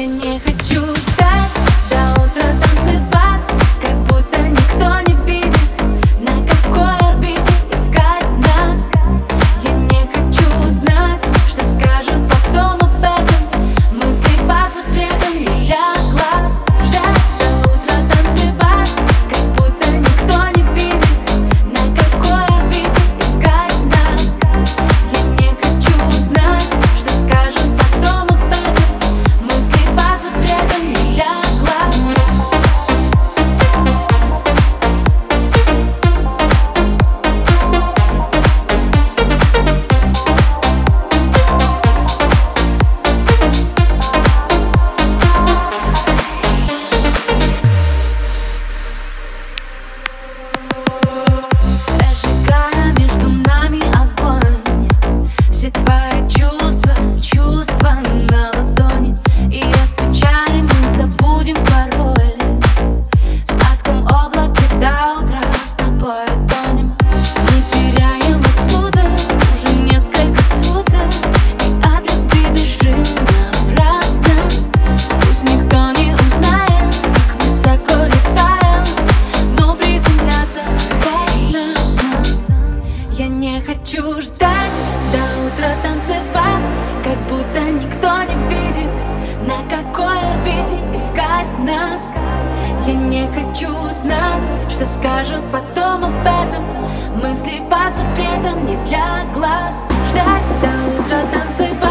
千年。хочу ждать До утра танцевать Как будто никто не видит На какой орбите искать нас. Я не хочу знать Что скажут потом об этом Мысли под запретом не для глаз. Ждать до утра танцевать.